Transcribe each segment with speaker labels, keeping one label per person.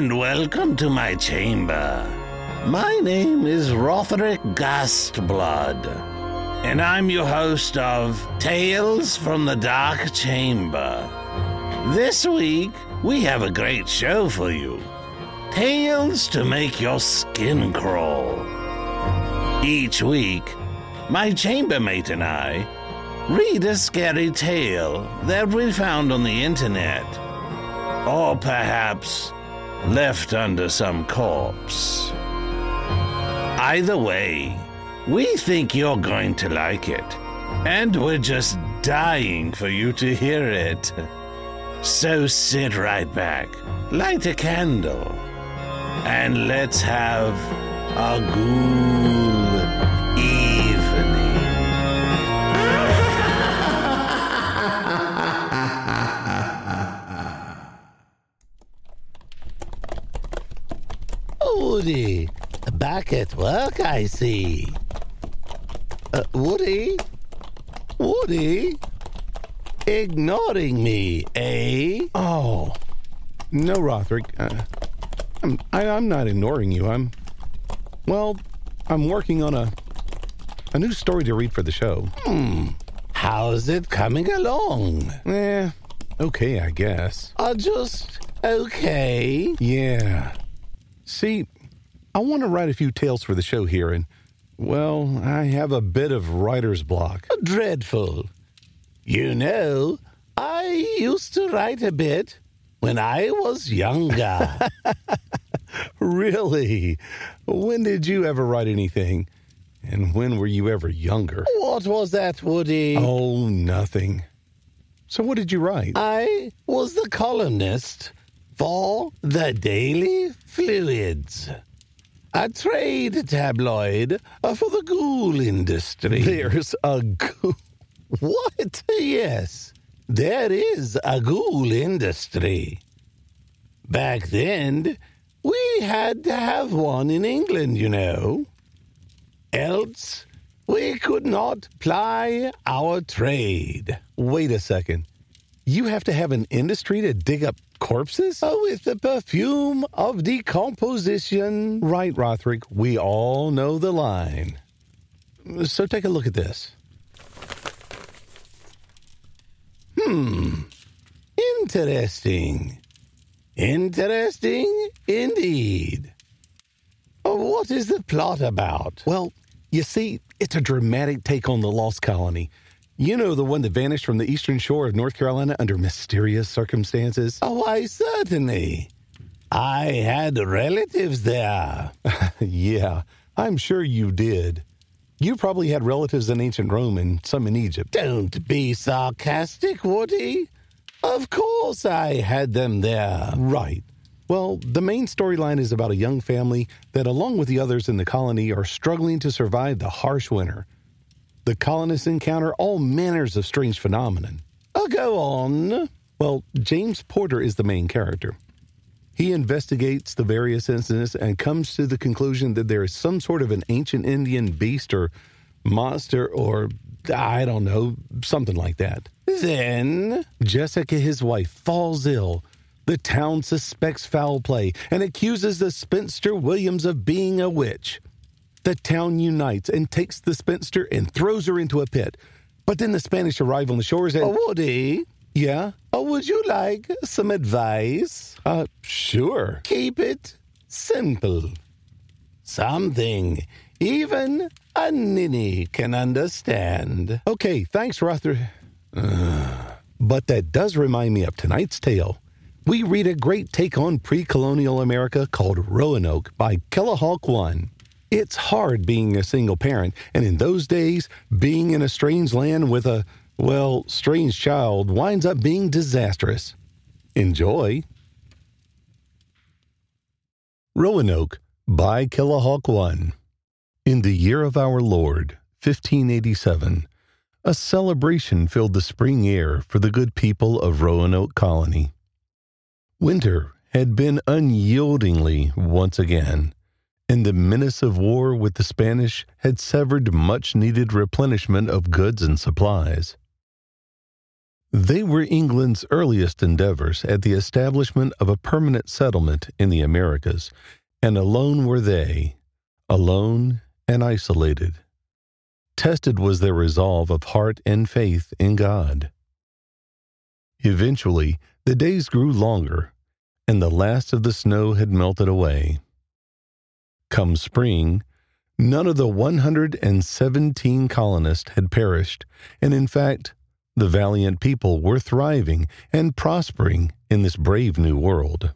Speaker 1: and welcome to my chamber. My name is Rotherick Gastblood, and I'm your host of Tales from the Dark Chamber. This week, we have a great show for you Tales to make your skin crawl. Each week, my chambermate and I read a scary tale that we found on the internet, or perhaps left under some corpse. Either way, we think you're going to like it, and we're just dying for you to hear it. So sit right back, light a candle, and let's have a ghoul
Speaker 2: at work, I see. Uh, Woody? Woody? Ignoring me, eh?
Speaker 3: Oh, no, Rotherick. Uh, I'm, I, I'm not ignoring you. I'm, well, I'm working on a, a new story to read for the show.
Speaker 2: Hmm. How's it coming along?
Speaker 3: Eh, okay, I guess.
Speaker 2: Uh, just okay.
Speaker 3: Yeah. See, I want to write a few tales for the show here, and, well, I have a bit of writer's block.
Speaker 2: Dreadful. You know, I used to write a bit when I was younger.
Speaker 3: Really? When did you ever write anything? And when were you ever younger?
Speaker 2: what was that, Woody?
Speaker 3: Oh, nothing. So, what did you write?
Speaker 2: I was the columnist for the Daily Fluids, a trade tabloid uh, for the ghoul industry.
Speaker 3: There's a ghoul.
Speaker 2: What? Yes, there is a ghoul industry. Back then, we had to have one in England, you know. Else, we could not ply our trade.
Speaker 3: Wait a second. You have to have an industry to dig up corpses?
Speaker 2: Uh, With the perfume of decomposition.
Speaker 3: Right, Rotherick. We all know the line. So take a look at this.
Speaker 2: Hmm. Interesting. Interesting indeed. What is the plot about?
Speaker 3: Well, you see, it's a dramatic take on the lost colony. You know, the one that vanished from the eastern shore of North Carolina under mysterious circumstances?
Speaker 2: Oh, why, certainly. I had relatives there.
Speaker 3: yeah, I'm sure you did. You probably had relatives in ancient Rome and some in Egypt.
Speaker 2: Don't be sarcastic, Woody. Of course I had them there.
Speaker 3: Right. Well, the main storyline is about a young family that, along with the others in the colony, are struggling to survive the harsh winter. The colonists encounter all manners of strange phenomenon.
Speaker 2: Oh, go on.
Speaker 3: Well, James Porter is the main character. He investigates the various incidents and comes to the conclusion that there is some sort of an ancient Indian beast or monster or, I don't know, something like that.
Speaker 2: Then,
Speaker 3: Jessica, his wife, falls ill. The town suspects foul play and accuses the spinster Williams of being a witch. The town unites and takes the spinster and throws her into a pit. But then the Spanish arrive on the shores and.
Speaker 2: oh, Woody,
Speaker 3: yeah?
Speaker 2: oh, would you like some advice?
Speaker 3: Uh, sure.
Speaker 2: Keep it simple. Something even a ninny can understand.
Speaker 3: Okay, thanks, Rother. but that does remind me of tonight's tale. We read a great take on pre colonial America called Roanoke by Killahawk One. It's hard being a single parent, and in those days, being in a strange land with a, well, strange child winds up being disastrous. Enjoy. Roanoke by Killahawk One. In the year of our Lord, 1587, a celebration filled the spring air for the good people of Roanoke Colony. Winter had been unyieldingly once again, and the menace of war with the Spanish had severed much needed replenishment of goods and supplies. They were England's earliest endeavors at the establishment of a permanent settlement in the Americas, and alone were they, alone and isolated. Tested was their resolve of heart and faith in God. Eventually, the days grew longer, and the last of the snow had melted away. Come spring, none of the 117 colonists had perished, and in fact, the valiant people were thriving and prospering in this brave new world.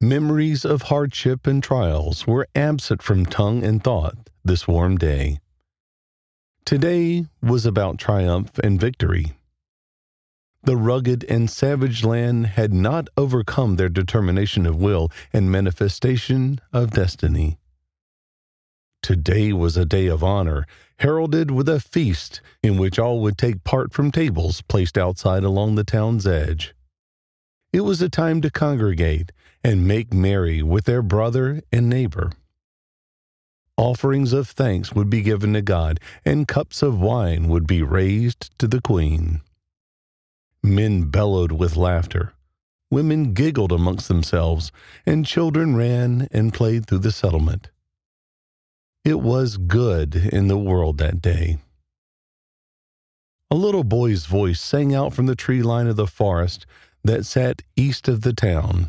Speaker 3: Memories of hardship and trials were absent from tongue and thought this warm day. Today was about triumph and victory. The rugged and savage land had not overcome their determination of will and manifestation of destiny. Today was a day of honor, heralded with a feast in which all would take part from tables placed outside along the town's edge. It was a time to congregate and make merry with their brother and neighbor. Offerings of thanks would be given to God, and cups of wine would be raised to the Queen. Men bellowed with laughter. Women giggled amongst themselves, and children ran and played through the settlement. It was good in the world that day. A little boy's voice sang out from the tree line of the forest that sat east of the town.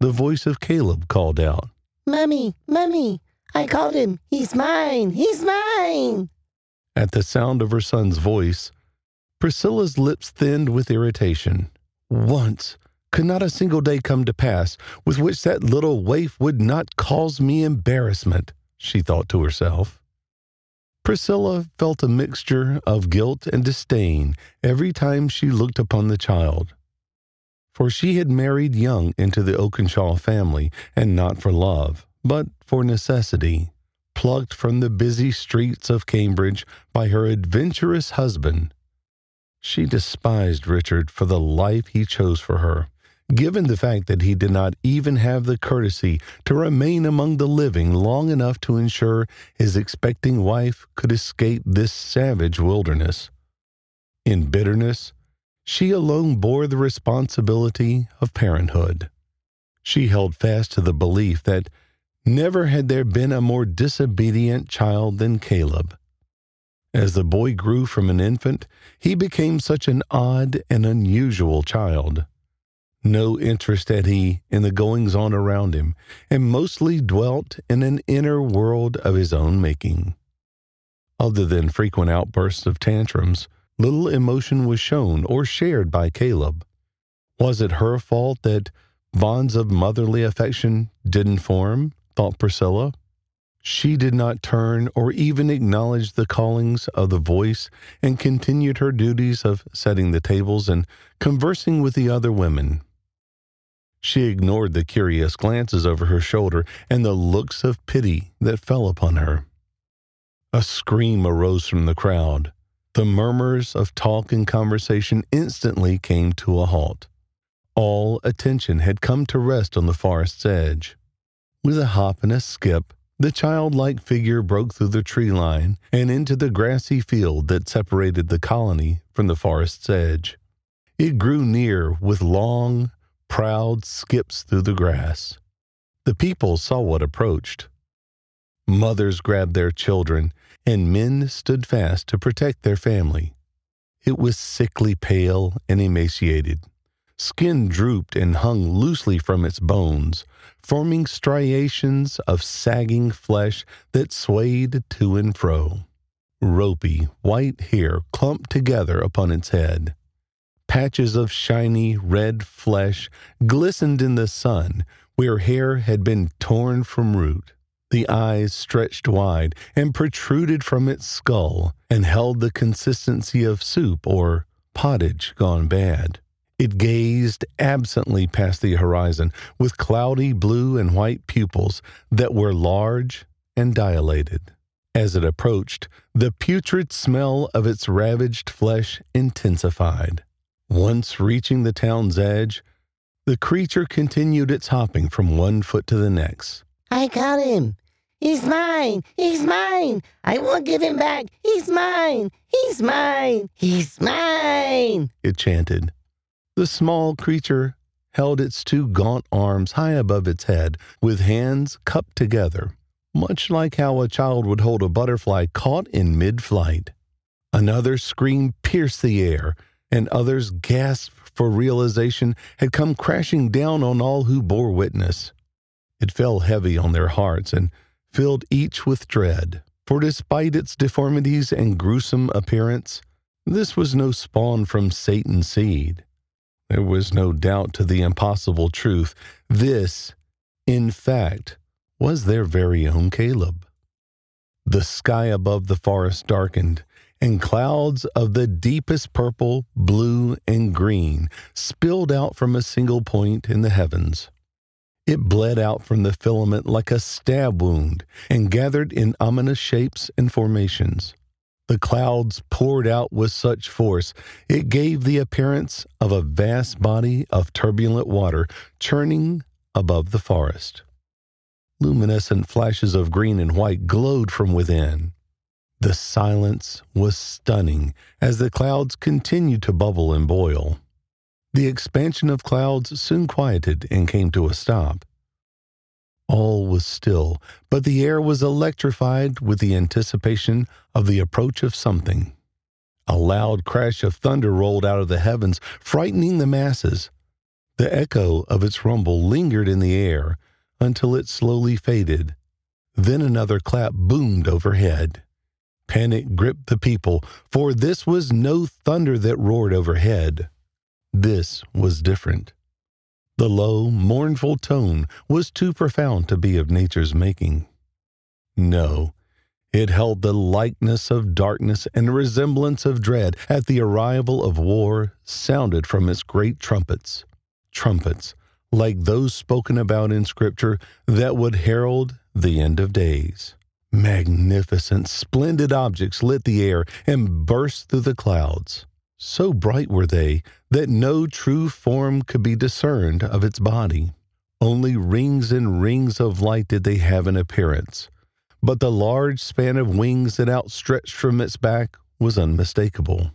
Speaker 3: The voice of Caleb called out,
Speaker 4: Mummy, Mummy, I called him. He's mine. He's mine.
Speaker 3: At the sound of her son's voice, Priscilla's lips thinned with irritation. Once could not a single day come to pass with which that little waif would not cause me embarrassment she thought to herself. Priscilla felt a mixture of guilt and disdain every time she looked upon the child. For she had married young into the Oakenshaw family, and not for love, but for necessity, plucked from the busy streets of Cambridge by her adventurous husband. She despised Richard for the life he chose for her given the fact that he did not even have the courtesy to remain among the living long enough to ensure his expecting wife could escape this savage wilderness. In bitterness, she alone bore the responsibility of parenthood. She held fast to the belief that never had there been a more disobedient child than Caleb. As the boy grew from an infant, he became such an odd and unusual child. No interest had he in the goings on around him, and mostly dwelt in an inner world of his own making. Other than frequent outbursts of tantrums, little emotion was shown or shared by Caleb. Was it her fault that bonds of motherly affection didn't form? thought Priscilla. She did not turn or even acknowledge the callings of the voice and continued her duties of setting the tables and conversing with the other women. She ignored the curious glances over her shoulder and the looks of pity that fell upon her. A scream arose from the crowd. The murmurs of talk and conversation instantly came to a halt. All attention had come to rest on the forest's edge. With a hop and a skip, the childlike figure broke through the tree line and into the grassy field that separated the colony from the forest's edge. It grew near with long, proud skips through the grass. The people saw what approached. Mothers grabbed their children, and men stood fast to protect their family. It was sickly pale and emaciated. Skin drooped and hung loosely from its bones, forming striations of sagging flesh that swayed to and fro. Ropey, white hair clumped together upon its head. Patches of shiny red flesh glistened in the sun where hair had been torn from root. The eyes stretched wide and protruded from its skull and held the consistency of soup or pottage gone bad. It gazed absently past the horizon with cloudy blue and white pupils that were large and dilated. As it approached, the putrid smell of its ravaged flesh intensified. Once reaching the town's edge, the creature continued its hopping from one foot to the next.
Speaker 4: I got him. He's mine. He's mine. I won't give him back. He's mine! He's mine! He's mine!
Speaker 3: It chanted. The small creature held its two gaunt arms high above its head, with hands cupped together, much like how a child would hold a butterfly caught in mid flight. Another scream pierced the air, and others' gasp for realization had come crashing down on all who bore witness. It fell heavy on their hearts and filled each with dread, for despite its deformities and gruesome appearance, this was no spawn from Satan's seed. There was no doubt to the impossible truth. This, in fact, was their very own Caleb. The sky above the forest darkened, and clouds of the deepest purple, blue, and green spilled out from a single point in the heavens. It bled out from the filament like a stab wound and gathered in ominous shapes and formations. The clouds poured out with such force, it gave the appearance of a vast body of turbulent water churning above the forest. Luminescent flashes of green and white glowed from within. The silence was stunning as the clouds continued to bubble and boil. The expansion of clouds soon quieted and came to a stop. All was still, but the air was electrified with the anticipation of the approach of something. A loud crash of thunder rolled out of the heavens, frightening the masses. The echo of its rumble lingered in the air until it slowly faded. Then another clap boomed overhead. Panic gripped the people, for this was no thunder that roared overhead. This was different. The low, mournful tone was too profound to be of nature's making. No, it held the likeness of darkness and resemblance of dread at the arrival of war sounded from its great trumpets. Trumpets, like those spoken about in Scripture, that would herald the end of days. Magnificent, splendid objects lit the air and burst through the clouds. So bright were they that no true form could be discerned of its body. Only rings and rings of light did they have in appearance, but the large span of wings that outstretched from its back was unmistakable.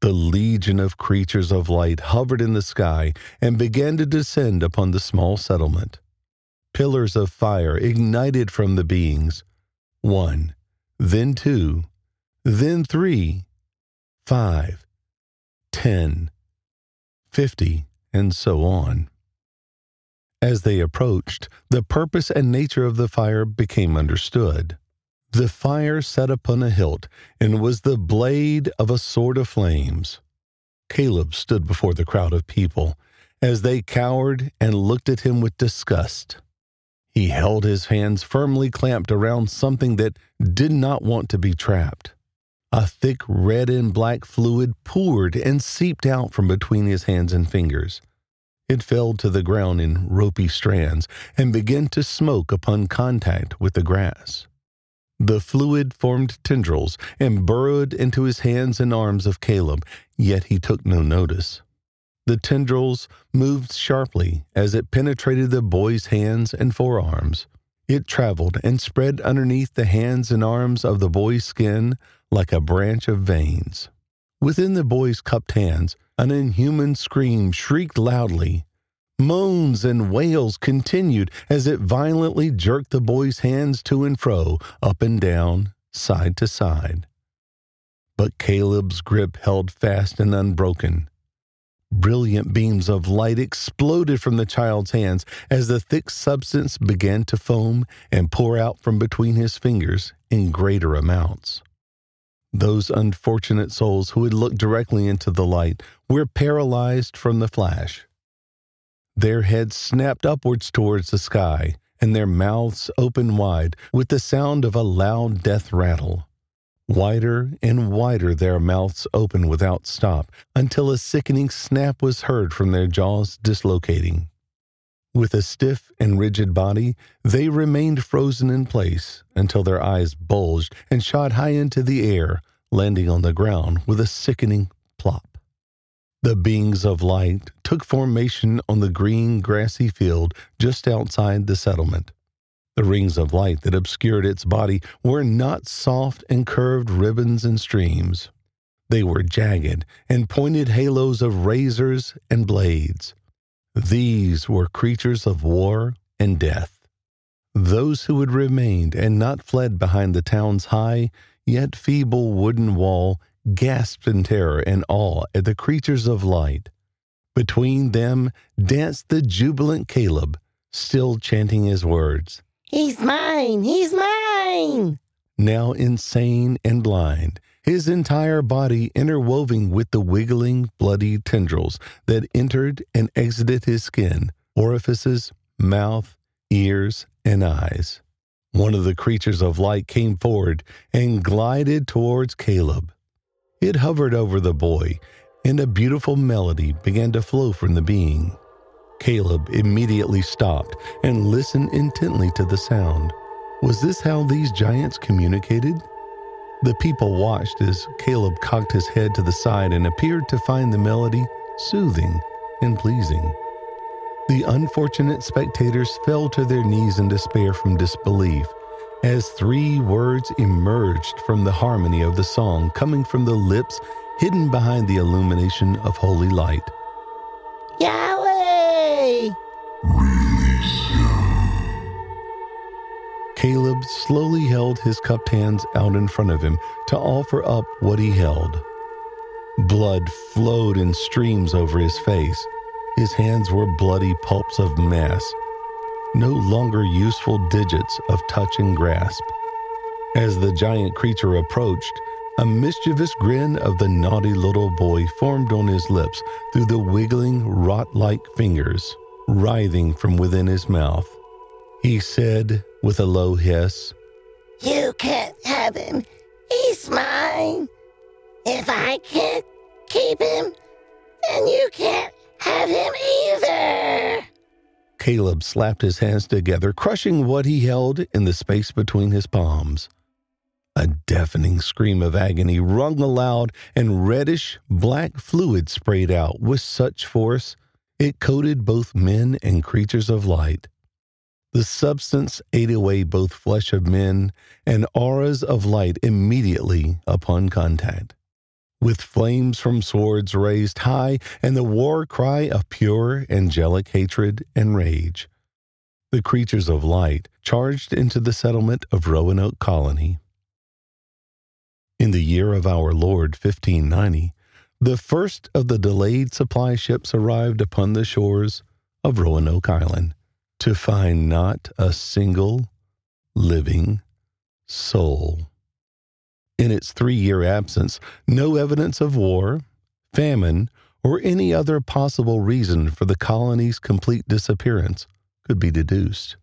Speaker 3: The legion of creatures of light hovered in the sky and began to descend upon the small settlement. Pillars of fire ignited from the beings. One, then two, then three, five, ten, fifty, and so on. As they approached, the purpose and nature of the fire became understood. The fire set upon a hilt and was the blade of a sword of flames. Caleb stood before the crowd of people as they cowered and looked at him with disgust. He held his hands firmly clamped around something that did not want to be trapped. A thick red and black fluid poured and seeped out from between his hands and fingers. It fell to the ground in ropey strands and began to smoke upon contact with the grass. The fluid formed tendrils and burrowed into his hands and arms of Caleb, yet he took no notice. The tendrils moved sharply as it penetrated the boy's hands and forearms. It traveled and spread underneath the hands and arms of the boy's skin like a branch of veins. Within the boy's cupped hands, an inhuman scream shrieked loudly. Moans and wails continued as it violently jerked the boy's hands to and fro, up and down, side to side. But Caleb's grip held fast and unbroken. Brilliant beams of light exploded from the child's hands as the thick substance began to foam and pour out from between his fingers in greater amounts. Those unfortunate souls who had looked directly into the light were paralyzed from the flash. Their heads snapped upwards towards the sky, and their mouths opened wide with the sound of a loud death rattle. Wider and wider their mouths opened without stop until a sickening snap was heard from their jaws dislocating. With a stiff and rigid body, they remained frozen in place until their eyes bulged and shot high into the air, landing on the ground with a sickening plop. The beings of light took formation on the green, grassy field just outside the settlement. The rings of light that obscured its body were not soft and curved ribbons and streams. They were jagged and pointed halos of razors and blades. These were creatures of war and death. Those who had remained and not fled behind the town's high, yet feeble wooden wall gasped in terror and awe at the creatures of light. Between them danced the jubilant Caleb, still chanting his words.
Speaker 4: He's mine! He's mine!
Speaker 3: Now insane and blind, his entire body interwoven with the wiggling, bloody tendrils that entered and exited his skin, orifices, mouth, ears, and eyes. One of the creatures of light came forward and glided towards Caleb. It hovered over the boy, and a beautiful melody began to flow from the being. Caleb immediately stopped and listened intently to the sound. Was this how these giants communicated? The people watched as Caleb cocked his head to the side and appeared to find the melody soothing and pleasing. The unfortunate spectators fell to their knees in despair from disbelief as three words emerged from the harmony of the song coming from the lips hidden behind the illumination of holy light.
Speaker 4: Yahweh!
Speaker 3: Slowly held his cupped hands out in front of him to offer up what he held. Blood flowed in streams over his face. His hands were bloody pulps of mass, no longer useful digits of touch and grasp. As the giant creature approached, a mischievous grin of the naughty little boy formed on his lips through the wiggling, rot like fingers writhing from within his mouth. He said with a low hiss,
Speaker 4: You can't have him. He's mine. If I can't keep him, then you can't have him either.
Speaker 3: Caleb slapped his hands together, crushing what he held in the space between his palms. A deafening scream of agony rung aloud, and reddish black fluid sprayed out with such force it coated both men and creatures of light. The substance ate away both flesh of men and auras of light immediately upon contact. With flames from swords raised high and the war cry of pure angelic hatred and rage, the creatures of light charged into the settlement of Roanoke Colony. In the year of our Lord 1590, the first of the delayed supply ships arrived upon the shores of Roanoke Island to find not a single living soul. In its three year absence, no evidence of war, famine, or any other possible reason for the colony's complete disappearance could be deduced.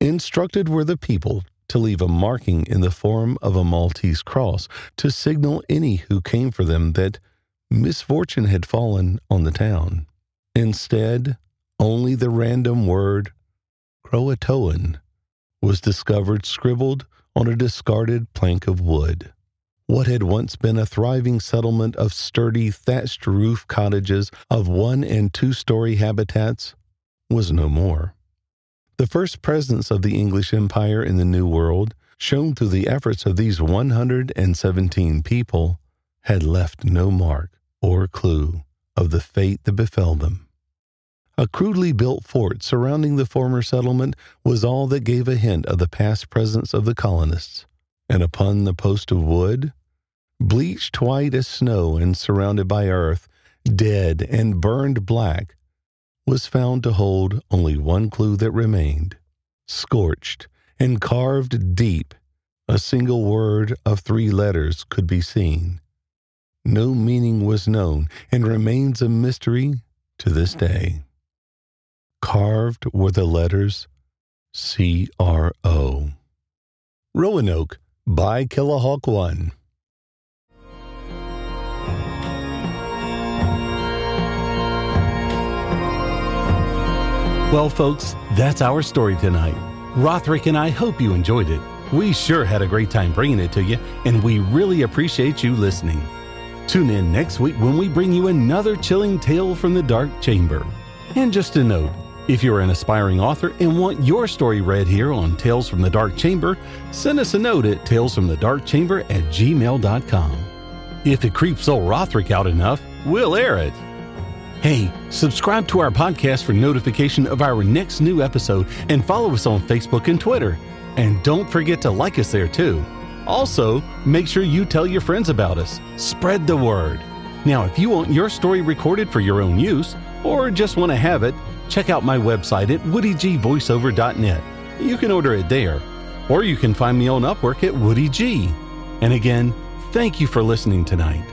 Speaker 3: Instructed were the people to leave a marking in the form of a Maltese cross to signal any who came for them that misfortune had fallen on the town. Instead, only the random word Croatoan was discovered scribbled on a discarded plank of wood. What had once been a thriving settlement of sturdy thatched roof cottages of one and two story habitats was no more. The first presence of the English Empire in the New World, shown through the efforts of these 117 people, had left no mark or clue of the fate that befell them. A crudely built fort surrounding the former settlement was all that gave a hint of the past presence of the colonists, and upon the post of wood, bleached white as snow and surrounded by earth, dead and burned black, was found to hold only one clue that remained. Scorched and carved deep, a single word of three letters could be seen. No meaning was known and remains a mystery to this day. Carved were the letters C R O. Roanoke by Killahawk One. Well, folks, that's our story tonight. Rotherick and I hope you enjoyed it. We sure had a great time bringing it to you, and we really appreciate you listening. Tune in next week when we bring you another chilling tale from the Dark Chamber. And just a note, If you're an aspiring author and want your story read here on Tales from the Dark Chamber, send us a note at talesfromthedarkchamber at gmail.com. If it creeps old Rotherick out enough, we'll air it. Hey, subscribe to our podcast for notification of our next new episode and follow us on Facebook and Twitter. And don't forget to like us there too. Also, make sure you tell your friends about us. Spread the word. Now, if you want your story recorded for your own use, or just want to have it, check out my website at woodygvoiceover.net. You can order it there, or you can find me on Upwork at Woody G. And again, thank you for listening tonight.